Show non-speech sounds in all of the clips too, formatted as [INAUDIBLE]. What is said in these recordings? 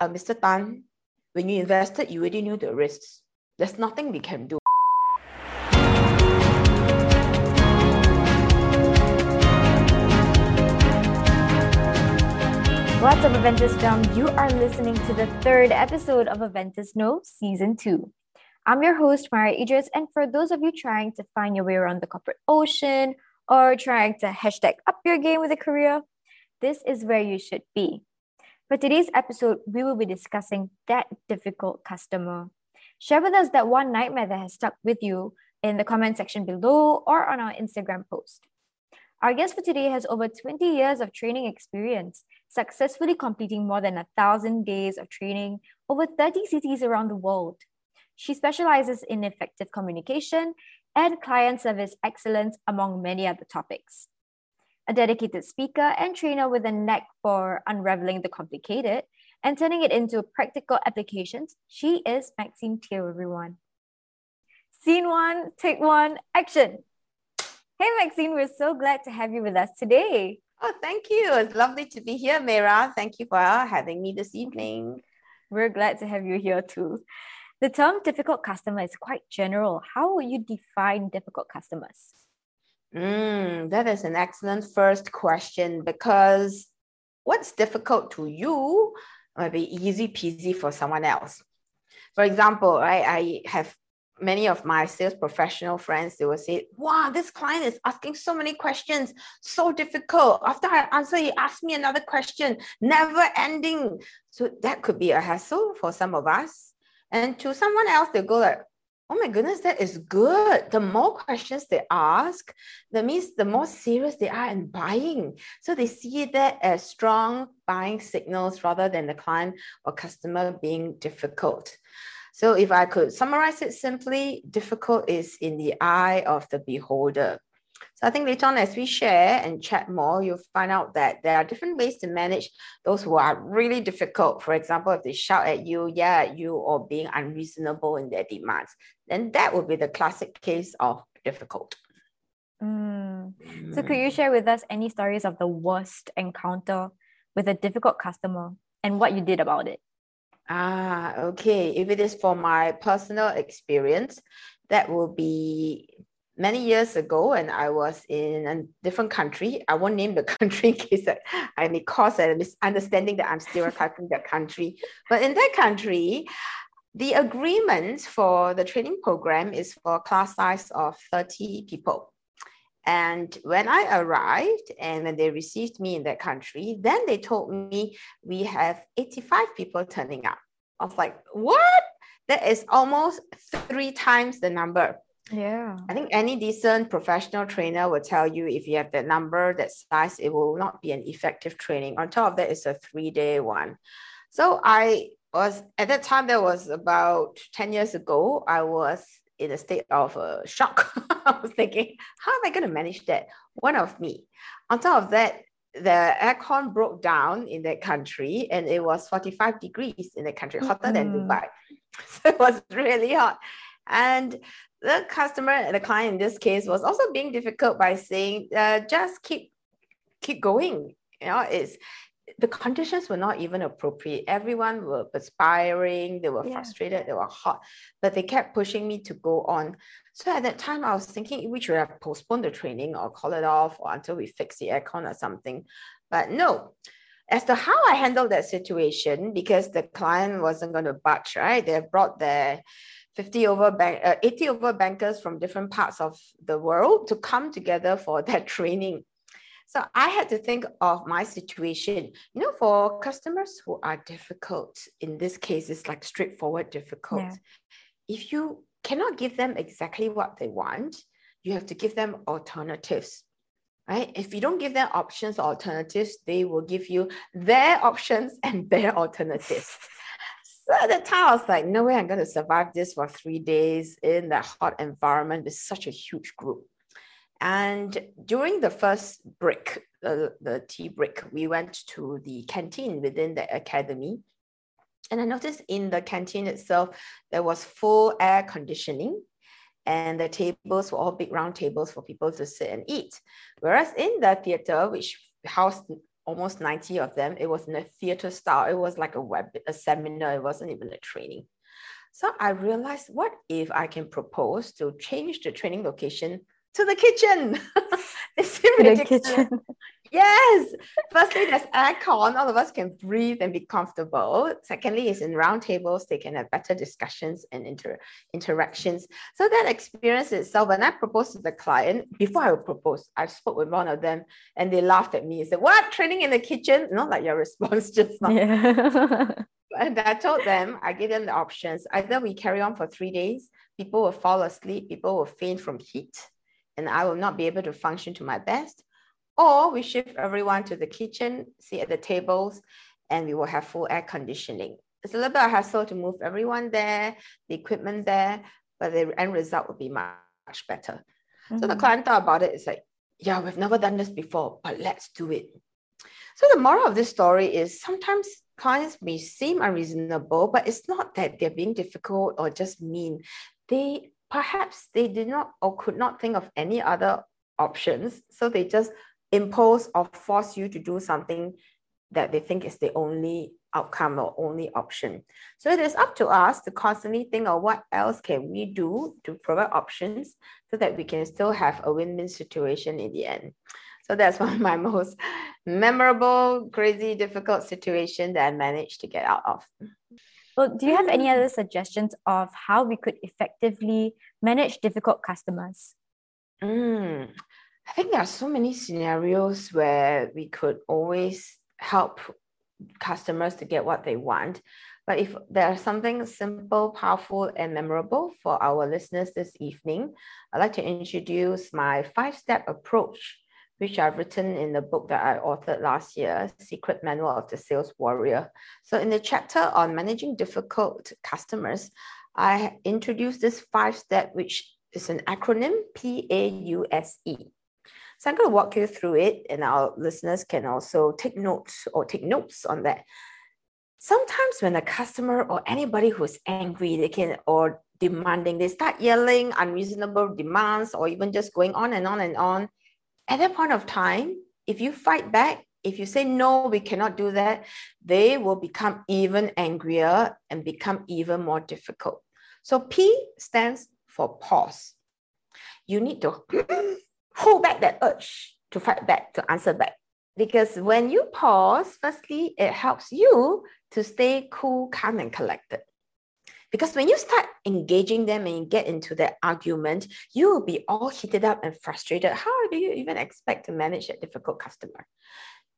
uh, Mr. Tan, when you invested, you already knew the risks. There's nothing we can do. What's up, Aventus Dom? You are listening to the third episode of Aventus No Season 2. I'm your host, Mara Idris, and for those of you trying to find your way around the corporate ocean or trying to hashtag up your game with a career, this is where you should be. For today's episode, we will be discussing that difficult customer. Share with us that one nightmare that has stuck with you in the comment section below or on our Instagram post. Our guest for today has over 20 years of training experience, successfully completing more than a thousand days of training over 30 cities around the world. She specializes in effective communication and client service excellence, among many other topics a dedicated speaker and trainer with a knack for unraveling the complicated and turning it into practical applications, she is Maxine Teo, everyone. Scene one, take one, action. Hey, Maxine, we're so glad to have you with us today. Oh, thank you. It's lovely to be here, Mira. Thank you for having me this evening. We're glad to have you here too. The term difficult customer is quite general. How would you define difficult customers? Mm, that is an excellent first question because what's difficult to you might be easy peasy for someone else. For example, right, I have many of my sales professional friends, they will say, wow, this client is asking so many questions, so difficult. After I answer, he asks me another question, never ending. So that could be a hassle for some of us. And to someone else, they go like, oh my goodness, that is good. The more questions they ask, that means the more serious they are in buying. So they see that as strong buying signals rather than the client or customer being difficult. So if I could summarize it simply, difficult is in the eye of the beholder. So I think later on, as we share and chat more, you'll find out that there are different ways to manage those who are really difficult. For example, if they shout at you, yeah, at you, or being unreasonable in their demands, then that would be the classic case of difficult. Mm. So could you share with us any stories of the worst encounter with a difficult customer and what you did about it? Ah, okay. If it is for my personal experience, that will be many years ago and I was in a different country. I won't name the [LAUGHS] country in case I may cause a misunderstanding that I'm stereotyping that country. But in that country, the agreement for the training program is for a class size of 30 people. And when I arrived and when they received me in that country, then they told me we have 85 people turning up. I was like, what? That is almost three times the number. Yeah. I think any decent professional trainer will tell you if you have that number, that size, it will not be an effective training. On top of that, it's a three day one. So I was, at that time, that was about 10 years ago, I was in a state of uh, shock. [LAUGHS] I was thinking, how am I going to manage that? One of me. On top of that, the aircon broke down in that country and it was 45 degrees in the country, hotter mm-hmm. than Dubai. [LAUGHS] So it was really hot. And the customer, the client in this case, was also being difficult by saying, uh, just keep keep going. You know, it's the conditions were not even appropriate. Everyone were perspiring, they were yeah. frustrated, they were hot, but they kept pushing me to go on. So at that time, I was thinking we should have postponed the training or call it off or until we fix the aircon or something. But no. As to how I handled that situation, because the client wasn't going to budge, right? They brought their 50 over bank, uh, 80 over bankers from different parts of the world to come together for [LAUGHS] that training. So I had to think of my situation. You know, for customers who are difficult, in this case, it's like straightforward difficult. Yeah. If you cannot give them exactly what they want, you have to give them alternatives. Right? If you don't give them options or alternatives, they will give you their [LAUGHS] options and their alternatives. So at the time, I was like, no way I'm going to survive this for three days in that hot environment with such a huge group. And during the first break, the, the tea break, we went to the canteen within the academy. And I noticed in the canteen itself, there was full air conditioning and the tables were all big round tables for people to sit and eat. Whereas in the theater, which housed almost 90 of them. It was in a theater style. It was like a web, a seminar. It wasn't even a training. So I realized, what if I can propose to change the training location to the kitchen? [LAUGHS] it's the kitchen. Yes. Firstly, there's aircon. All of us can breathe and be comfortable. Secondly, it's in round tables. They can have better discussions and inter- interactions. So that experience itself, when I proposed to the client, before I would propose, I spoke with one of them and they laughed at me and said, what, training in the kitchen? [LAUGHS] Not like your response [LAUGHS] just now. Yeah. [LAUGHS] and I told them, I gave them the options. Either we carry on for three days, people will fall asleep, people will faint from heat, and I will not be able to function to my best or we shift everyone to the kitchen, sit at the tables, and we will have full air conditioning. It's a little bit of hassle to move everyone there, the equipment there, but the end result would be much, much better. Mm-hmm. So the mm-hmm. client thought about it. It's like, yeah, we've never done this before, but let's do it. So the moral of this story is sometimes clients may seem unreasonable, but it's not that they're being difficult or just mean. They perhaps they did not or could not think of any other options. So they just impose or force you to do something that they think is the only outcome or only option. So it is up to us to constantly think of what else can we do to provide options so that we can still have a win-win situation in the end. So that's [LAUGHS] one of my most memorable, crazy, difficult situation that I managed to get out of. Well, do you have any other suggestions of how we could effectively manage difficult customers? Mm, I think there are so many scenarios where we could always help customers to get what they want. But if there's something simple, powerful, and memorable for our listeners this evening, I'd like to introduce my five step approach, which I've written in the book that I authored last year, Secret Manual of the Sales Warrior. So, in the chapter on managing difficult customers, I introduced this five step, which is an acronym P A U S E. So I'm going to walk you through it, and our listeners can also take notes or take notes on that. Sometimes when a customer or anybody who's angry, they can or demanding, they start yelling unreasonable demands or even just going on and on and on. At that point of time, if you fight back, if you say no, we cannot do that, they will become even angrier and become even more difficult. So P stands for pause. You need to [CLEARS THROAT] hold back that urge to fight back, to answer back. Because when you pause, firstly, it helps you to stay cool, calm, and collected. Because when you start engaging them and you get into that argument, you will be all heated up and frustrated. How do you even expect to manage a difficult customer?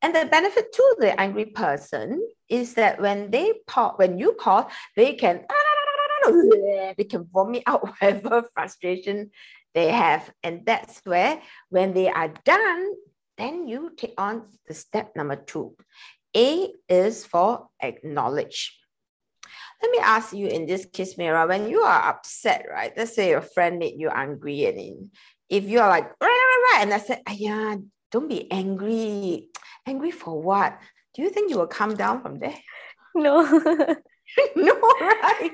And the benefit to the angry person is that when they pause, when you pause, they can [LAUGHS] they can vomit out whatever [LAUGHS] frustration they have. And that's where, when they are done, then you take on the step number two. A is for acknowledge. Let me ask you in this case, Mira, when you are upset, right? Let's say your friend made you angry, and if you are like, right, right, right, and I said, yeah, don't be angry. [TSK] Angry for what? Do you think you will come down from there? No. [LAUGHS] [LAUGHS] no, right?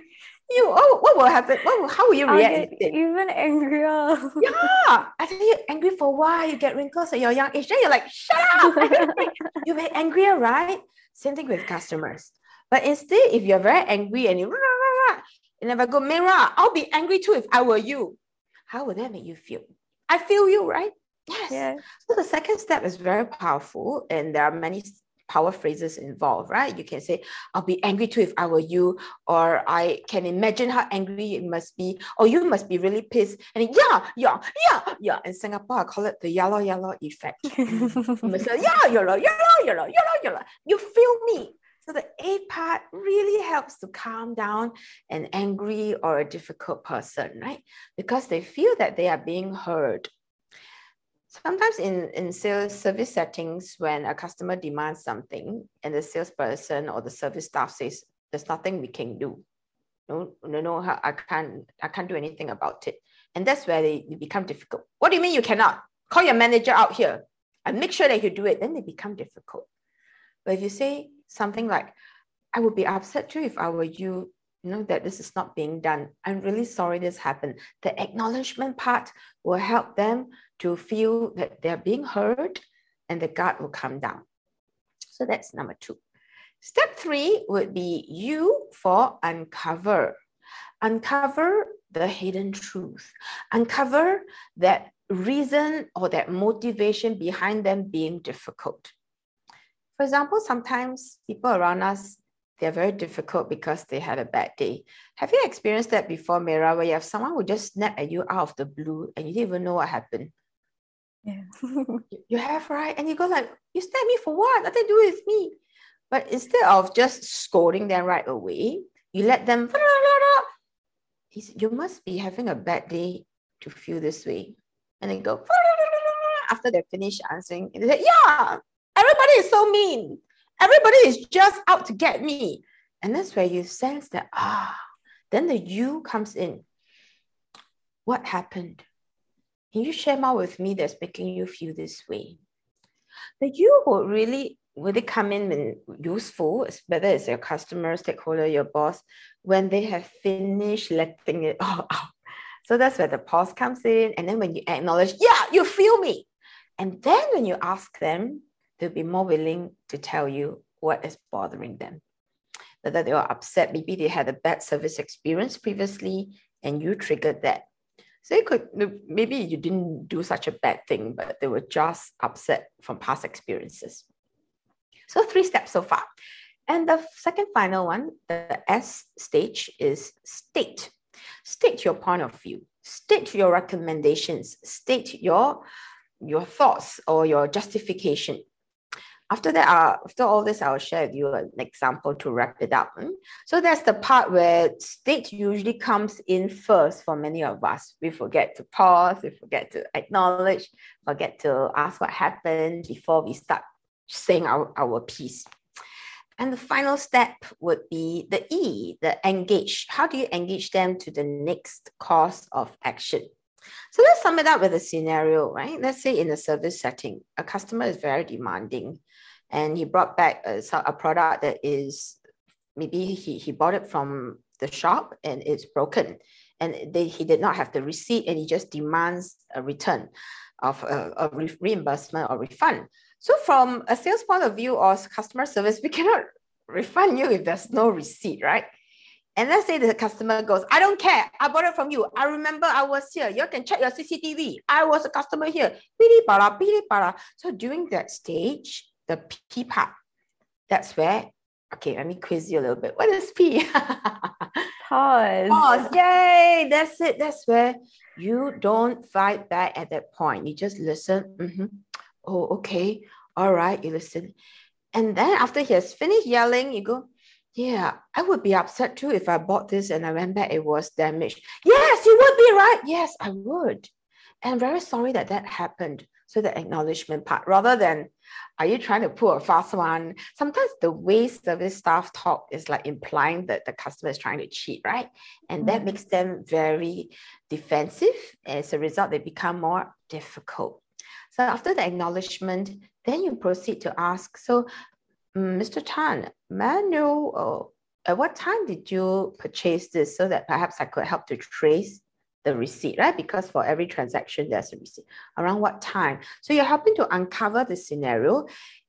You oh, what will happen? What will, how will you react? even angrier. yeah, I tell you, angry for why you get wrinkles at your young age. Then you're like, shut up! [LAUGHS] you get angrier, right? Same thing with customers. But instead, if you're very angry and you rah, rah, rah, and never go, Mira, I'll be angry too if I were you. How would that make you feel? I feel you, right? Yes. Yeah. So the second step is very powerful, and there are many power phrases involved, right? You can say, I'll be angry too if I were you, or I can imagine how angry you must be, or you must be really pissed. And yeah, yeah, yeah, yeah. In Singapore, I call it the yellow, yellow effect. [LAUGHS] say, yeah, yellow, yellow, yellow, yellow, yellow. You feel me. So the A part really helps to calm down an angry or a difficult person, right? Because they feel that they are being heard sometimes in, in sales service settings, when a customer demands something and the salesperson or the service staff says, there's nothing we can do. No, no, no, I can't, I can't do anything about it. And that's where they, they become difficult. What do you mean you cannot? Call your manager out here and make sure that you do it. Then they become difficult. But if you say something like, I would be upset too if I were you, U know, that this is not being done. I'm really sorry this happened. The acknowledgement part will help them to feel that they're being heard and the guard will come down. So that's number two. Step three would be you for uncover. Uncover the hidden truth. Uncover that reason or that motivation behind them being difficult. For example, sometimes people around us they're very difficult because they had a bad day. Have you experienced that before, Mira, where you have someone who just snap at you out of the blue and you didn't even know what happened? Yeah. [LAUGHS] you have, right? And you go like, you snap me for what? Nothing to do with me. But instead of just scolding them right away, you let them, He said, you must be having a bad day to feel this way. And they go, after they finish answering, they say, yeah, everybody is so mean. Everybody is just out to get me. And that's where you sense that, ah, then the U comes in. What happened? Can you share more with me that's making you feel this way? The U will really really come in and useful, whether it's your customer, stakeholder, your boss, when they have finished letting it all [LAUGHS] out. So that's where the pause comes in. And then when you acknowledge, yeah, you feel me. And then when you ask them, they'll be more willing to tell you what is bothering them. Whether they are upset, maybe they had a bad service experience previously and you triggered that. So it could maybe you didn't do such a bad thing, but they were just upset from past experiences. So three steps so far. And the second final one, the S stage is state. State your point of view, state your recommendations, state your, your thoughts or your justification after that, uh, after all this, I'll share with you an example to wrap it up. Hmm? So that's the part where state usually comes in first for many of us. We forget to pause, we forget to acknowledge, forget to ask what happened before we start saying our, our piece. And the final step would be the E, the engage. How do you engage them to the next course of action? So let's sum it up with a scenario, right? Let's say in a service setting, a customer is very demanding and he brought back a, a product that is maybe he, he bought it from the shop and it's broken and they, he did not have the receipt and he just demands a return of a, a re- reimbursement or refund so from a sales point of view or customer service we [LAUGHS] cannot refund you if there's no receipt right and let's say the customer goes, I don't care. I bought it from you. I remember I was here. You can check your CCTV. I was a customer here. So during that stage, the P part, that's where, okay, let me quiz you a little bit. What is P? [LAUGHS] Pause. Pause. Yay. That's it. That's where you don't fight back at that point. You just listen. Mm-hmm. Oh, okay. All right. You listen. And then after he has finished yelling, you go, yeah, I would be upset too if I bought this and I went back, it was damaged. Yes, you would be right. Yes, I would. And very sorry that that happened. So the acknowledgement part, rather than are you trying to pull a fast one? Sometimes the way service staff talk is like implying that the customer is trying to cheat, right? And that mm-hmm. makes them very defensive. As a result, they become more difficult. So after the acknowledgement, then you proceed to ask, so Mr. Tan, may I know uh, at what time did you purchase this so that perhaps I could help to trace the receipt, right? Because for every transaction, there's a receipt. Around what time? So you're helping to uncover the scenario.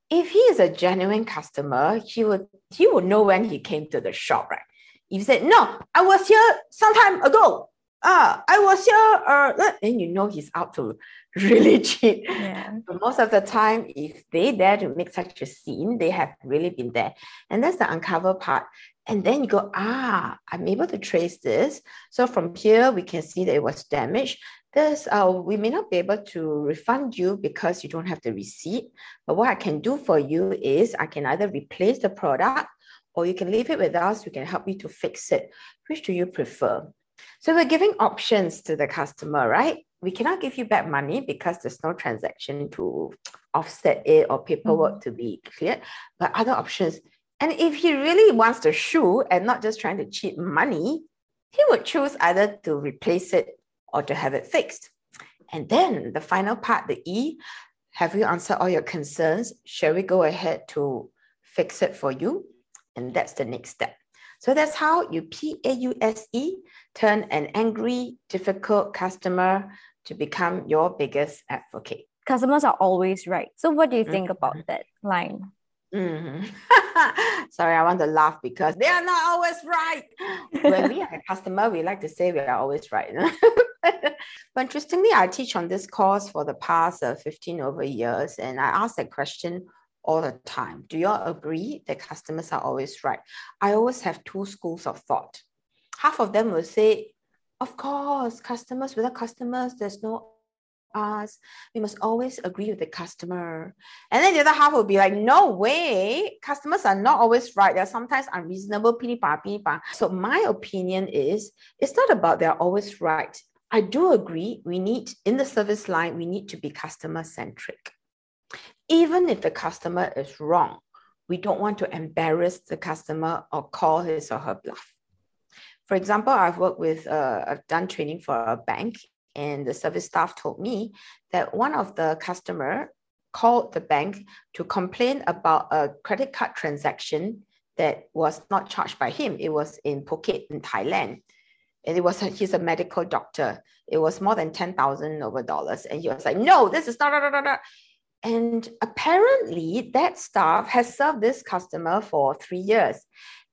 If he is a genuine customer, he would he would know when he came to the shop, right? If you said, no, I was here some time ago. Ah, I was here, uh, then you know he's out to [LAUGHS] really cheat. Yeah. But most of the time, if they dare to make such a scene, they have really been there. And that's the uncover part. And then you go, ah, I'm able to trace this. So from here, we can see that it was damaged. This, uh, we may not be able to refund you because you don't have the receipt. But what I can do for you is I can either replace the product or you can leave it with us. We can help you to fix it. Which do you prefer? So we're giving options to the customer, right? we cannot give you back money because there's no transaction to offset it or paperwork mm-hmm. to be cleared, but other options. And if he really wants the shoe and not just trying to cheat money, he would choose either to replace it or to have it fixed. And then the final part, the E, have you answered all your concerns? Shall we go ahead to fix it for you? And that's the next step. So that's how you P A U S E turn an angry, difficult customer to become your biggest advocate. Customers are always right. So what do you think mm-hmm. about that line? Mm-hmm. [LAUGHS] Sorry, I want to laugh because they are not always right. when we are a customer, we like to say we are always right. [LAUGHS] but interestingly, I teach on this course for the past uh, 15 over years, and I ask that question all the time. Do you all agree that customers are always right? I always have two schools of thought. Half of them will say, of course, customers without customers, there's no us. We must always agree with the customer. And then the other half will be like, no way. Customers are not always right. They're sometimes unreasonable. So my opinion is it's not about they're always right. I do agree. We need in the service line, we need to be customer centric. Even if the customer is wrong, we don't want to embarrass the customer or call his or her bluff. For example, I've worked with, uh, I've done training for a bank and the service staff told me that one of the customer called the bank to complain about a credit card transaction that was not charged by him. It was in Phuket in Thailand. And it was he's a medical doctor. It was more than 10,000 over dollars. And he was like, no, this is not. And apparently that staff has served this customer for three years.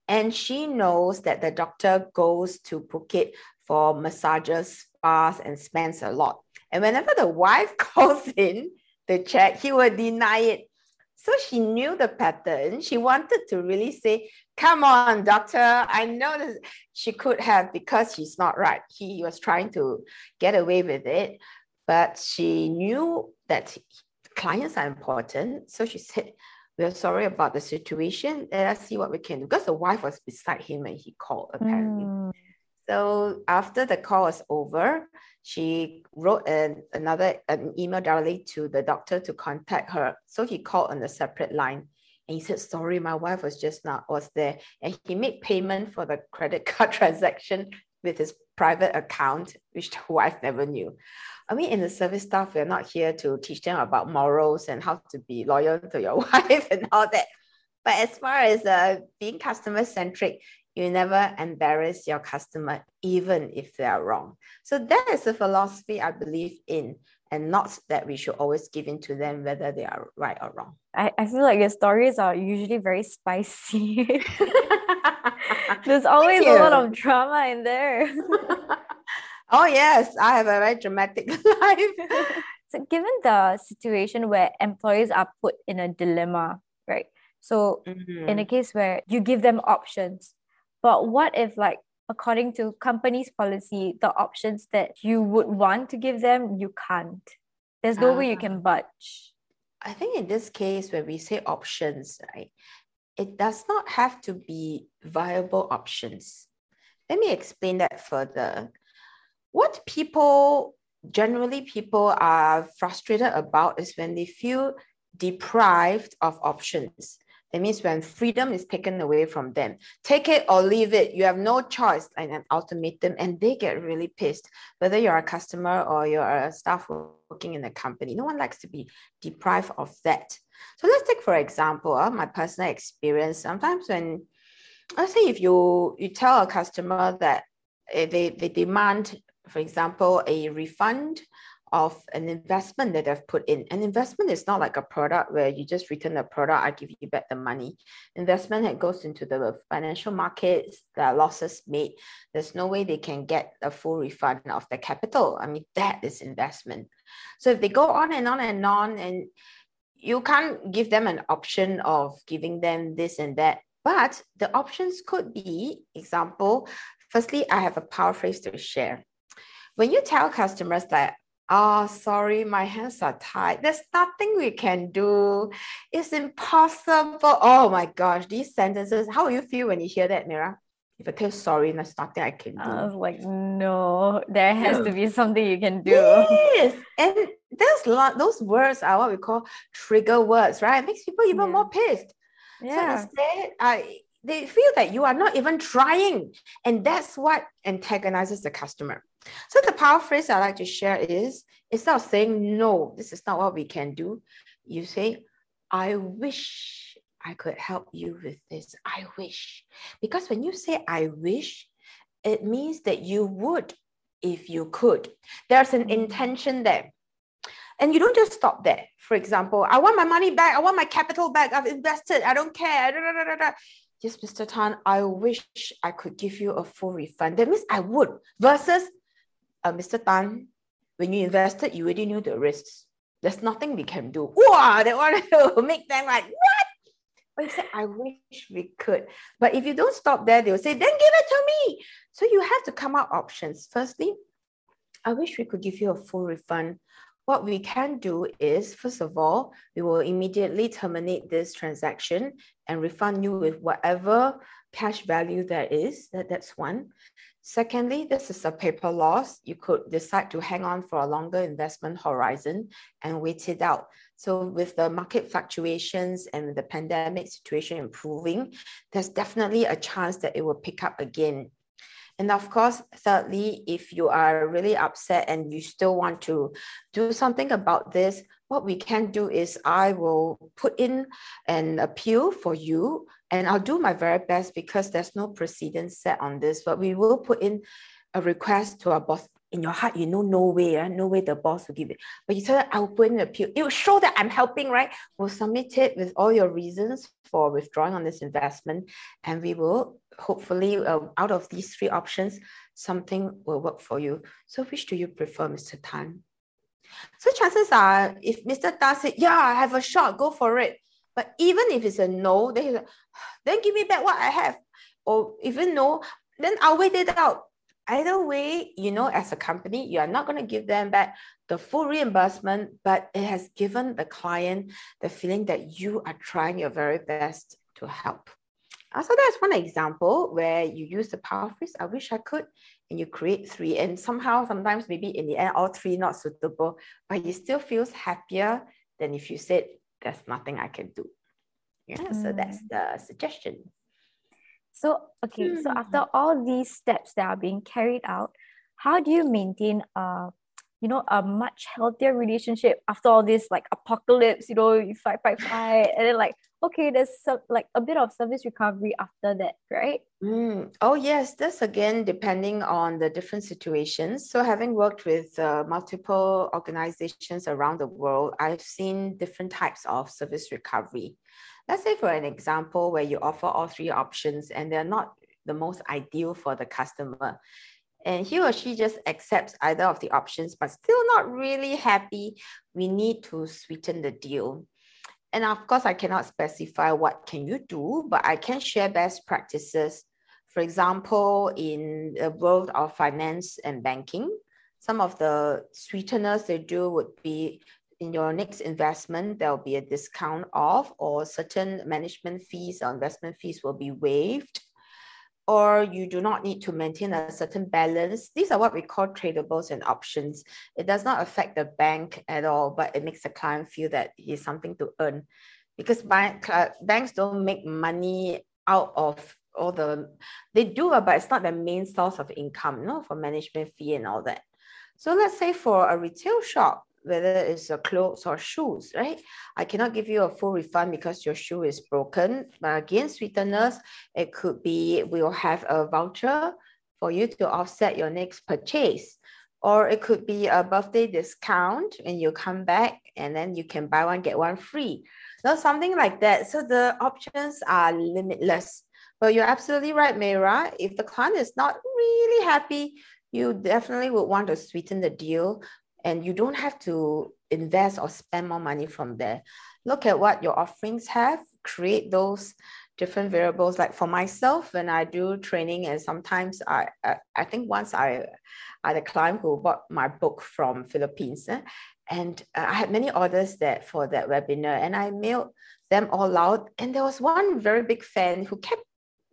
And she knows that the doctor goes to Phuket for massages, and spends a lot. And whenever the wife [LAUGHS] calls in the check, he will deny it. So she knew the pattern. She wanted to really say, Come on, doctor. I know that she could have because she's not right. He was trying to get away with it, but she knew that clients are important. So she said, We're sorry about the situation. Let us see what we can do. Because the wife was beside him when he called, apparently. Mm. So after the call was over, she wrote an, another an email directly to the doctor to contact her. So he called on a separate line and he said, sorry, my wife was just not was there. And he made payment for the credit [LAUGHS] card transaction with his private account, which the wife never knew. I mean, in the service staff, we're not here to teach them about morals and how to be loyal to your [LAUGHS] wife and all that. But as far as uh, being customer centric, you never embarrass your customer, even if they are wrong. So that is a philosophy I believe in, and not that we should always give in to them whether they are right or wrong. I, I feel like your stories are usually very spicy. [LAUGHS] There's always a lot of drama in there. [LAUGHS] oh, yes, I have a very dramatic [LAUGHS] life. so, given the situation where employees are put in a dilemma, right? So, mm-hmm. in a case where you give them options, but what if, like, according to company's policy, the options that you would want to give them, you can't? There's no uh, way you can ah. budge. I think in this case, when we say options, right, it does not have to be viable options. Let me explain that further. What people generally people are frustrated about is when they feel deprived of options. That means when freedom is taken away from them, take it or leave it. You have no choice, like an ultimatum, and they get really pissed. Whether you're a customer or you're a staff working in a company, no one likes to be deprived of that. So let's take, for example, uh, my personal experience. Sometimes when, let's say, if you you tell a customer that eh, they they demand, for example, a refund of an investment that they've put in. An investment is not like a product where you just return the product, I give you back the money. Investment that goes into the financial markets, there are losses made. There's no way they can get a full refund of the capital. I mean, that is investment. So if they go on and on and on, and you can't give them an option of giving them this and that, but the options could be, example, firstly, I have a power phrase to share. When you tell customers that Oh, sorry, my hands are tied. There's nothing we can do. It's impossible. Oh my gosh, these sentences. How you feel when you hear that, Mira? If I tell sorry, there's nothing I can do. I was like, no, there has to be something you can do. Yes. And there's lot, those words are what we call trigger words, right? It makes people even yeah. more pissed. Yeah. So instead, I they feel that you are not even trying. And that's what antagonizes the customer. So the power phrase I like to share is instead of saying, no, this is not what we can do, you say, I wish I could help you with this. I wish. Because when you say I wish, it means that you would if you could. There's an intention there. And you don't just stop there. For example, I want my money back. I want my capital back. I've invested. I don't care. Yes, Mr. Tan, I wish I could give you a full refund. That means I would. Versus, uh, Mr. Tan, when you invested, you already knew the risks. There's nothing we can do. Wow, they want to make them like, what? [LAUGHS] But you said, I wish we could. But if you don't stop there, they'll say, then give it to me. So you have to come up options. Firstly, I wish we could give you a full refund. What we can do is, first of all, we will immediately terminate this transaction and refund you with whatever cash value there is. That, that's one. Secondly, this is a paper loss. You could decide to hang on for a longer investment horizon and wait it out. So with the market fluctuations and the pandemic situation improving, there's definitely a chance that it will pick up again. And of course, thirdly, if you are really upset and you still want to do something about this, what we can do is I will put in an appeal for you and I'll do my very best because there's no precedent set on this, but we will put in a request to our boss. In your heart, you know, no way, uh, no way the boss will give it. But you said, I'll put in an appeal. It will show that I'm helping, right? We'll submit it with all your reasons for withdrawing on this investment. And we will hopefully, uh, out of these three options, something will work for you. So which do you prefer, Mr. Tan? So chances are, if Mr. Ta said, yeah, I have a shot, go for it. But even if it's a no, then, then give me back what I have. Or even no, then I'll wait it out. Either way, you know, as a company, you are not going to give them back the full reimbursement, but it has given the client the feeling that you are trying your very best to help. So that's one example where you use the power phrase, I wish I could, and you create three. And somehow, sometimes maybe in the end, all three not suitable, but you still feels happier than if you said, there's nothing I can do. Yeah, mm. so that's the suggestion. So, okay, so after all these steps that are being carried out, how do you maintain a you know a much healthier relationship after all this like apocalypse you know you fight fight [LAUGHS] fight and then like okay there's some like a bit of service recovery after that right? Mm. oh yes that's again depending on the different situations. So having worked with uh, multiple organizations around the world i've seen different types of service recovery let's say for an example where you offer all three options and they're not the most ideal for the customer and he or she just accepts either of the options but still not really happy we need to sweeten the deal. And of course i cannot specify what can you do but i can share best practices. For example in the world of finance and banking some of the sweeteners they do would be in your next investment there'll be a discount off or certain management fees or investment fees will be waived or you do not need to maintain a certain balance. These are what we call tradables and options. It does not affect the bank at all, but it makes the client feel that he's something to earn because bank, banks don't make money out of all the, they do, uh, but it's not the main source of income, you know, for management fee and all that. So let's say for a retail shop, whether it's a clothes or shoes, right? I cannot give you a full refund because your shoe is broken. But again, sweeteners, it could be we'll have a voucher for you to offset your next purchase. Or it could be a birthday discount and you come back and then you can buy one, get one free. So something like that. So the options are limitless. But you're absolutely right, Mayra. If the client is not really happy, you definitely would want to sweeten the deal and you don't have to invest or spend more money from there. Look at what your offerings have, create those different variables. Like for myself, when I do training, and sometimes I, I, I think once I, I had a client who bought my book from Philippines, eh, and I had many orders that for that webinar, and I mailed them all out. And there was one very big fan who kept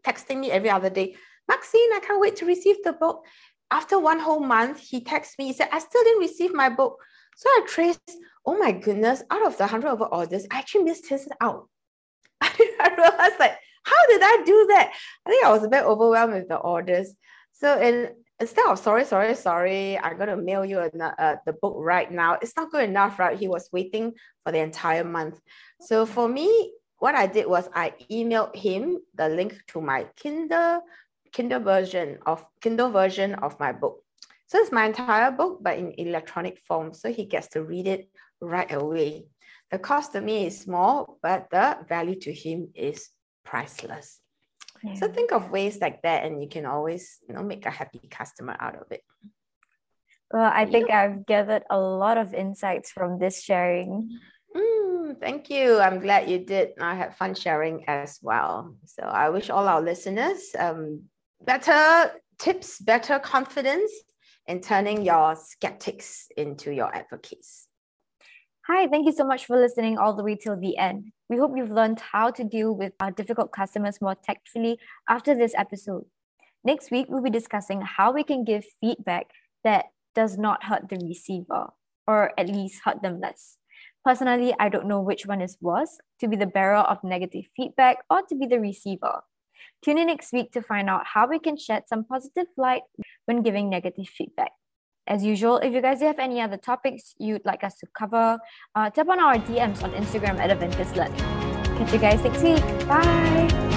texting me every other day, Maxine, I can't wait to receive the book after one whole month, he texted me. He said, I still didn't receive my book. So I traced, oh my goodness, out of the 100 over orders, I actually missed his out. [LAUGHS] I realized, like, how did I do that? I think I was a bit overwhelmed with the orders. So in, instead of sorry, sorry, sorry, I'm going to mail you uh, the book right now, it's not good enough, right? He was waiting for the entire month. So for me, what I did was I emailed him the link to my Kindle Kindle version of Kindle version of my book. So it's my entire book, but in electronic form. So he gets to read it right away. The cost to me is small, but the value to him is priceless. Yeah. So think of ways like that, and you can always you know make a happy customer out of it. Well, I think yeah. I've gathered a lot of insights from this sharing. Mm, thank you. I'm glad you did. I had fun sharing as well. So I wish all our listeners um, better tips, better confidence in turning your skeptics into your advocates. Hi, thank you so much for listening all the way till the end. We hope you've learned how to deal with our difficult customers more tactfully after this episode. Next week, we'll be discussing how we can give feedback that does not hurt the receiver, or at least hurt them less. Personally, I don't know which one is worse to be the bearer of negative feedback or to be the receiver. Tune in next week to find out how we can shed some positive light when giving negative feedback. As usual, if you guys have any other topics you'd like us to cover, uh, tap on our DMs on Instagram at Learn. Catch you guys next week. Bye.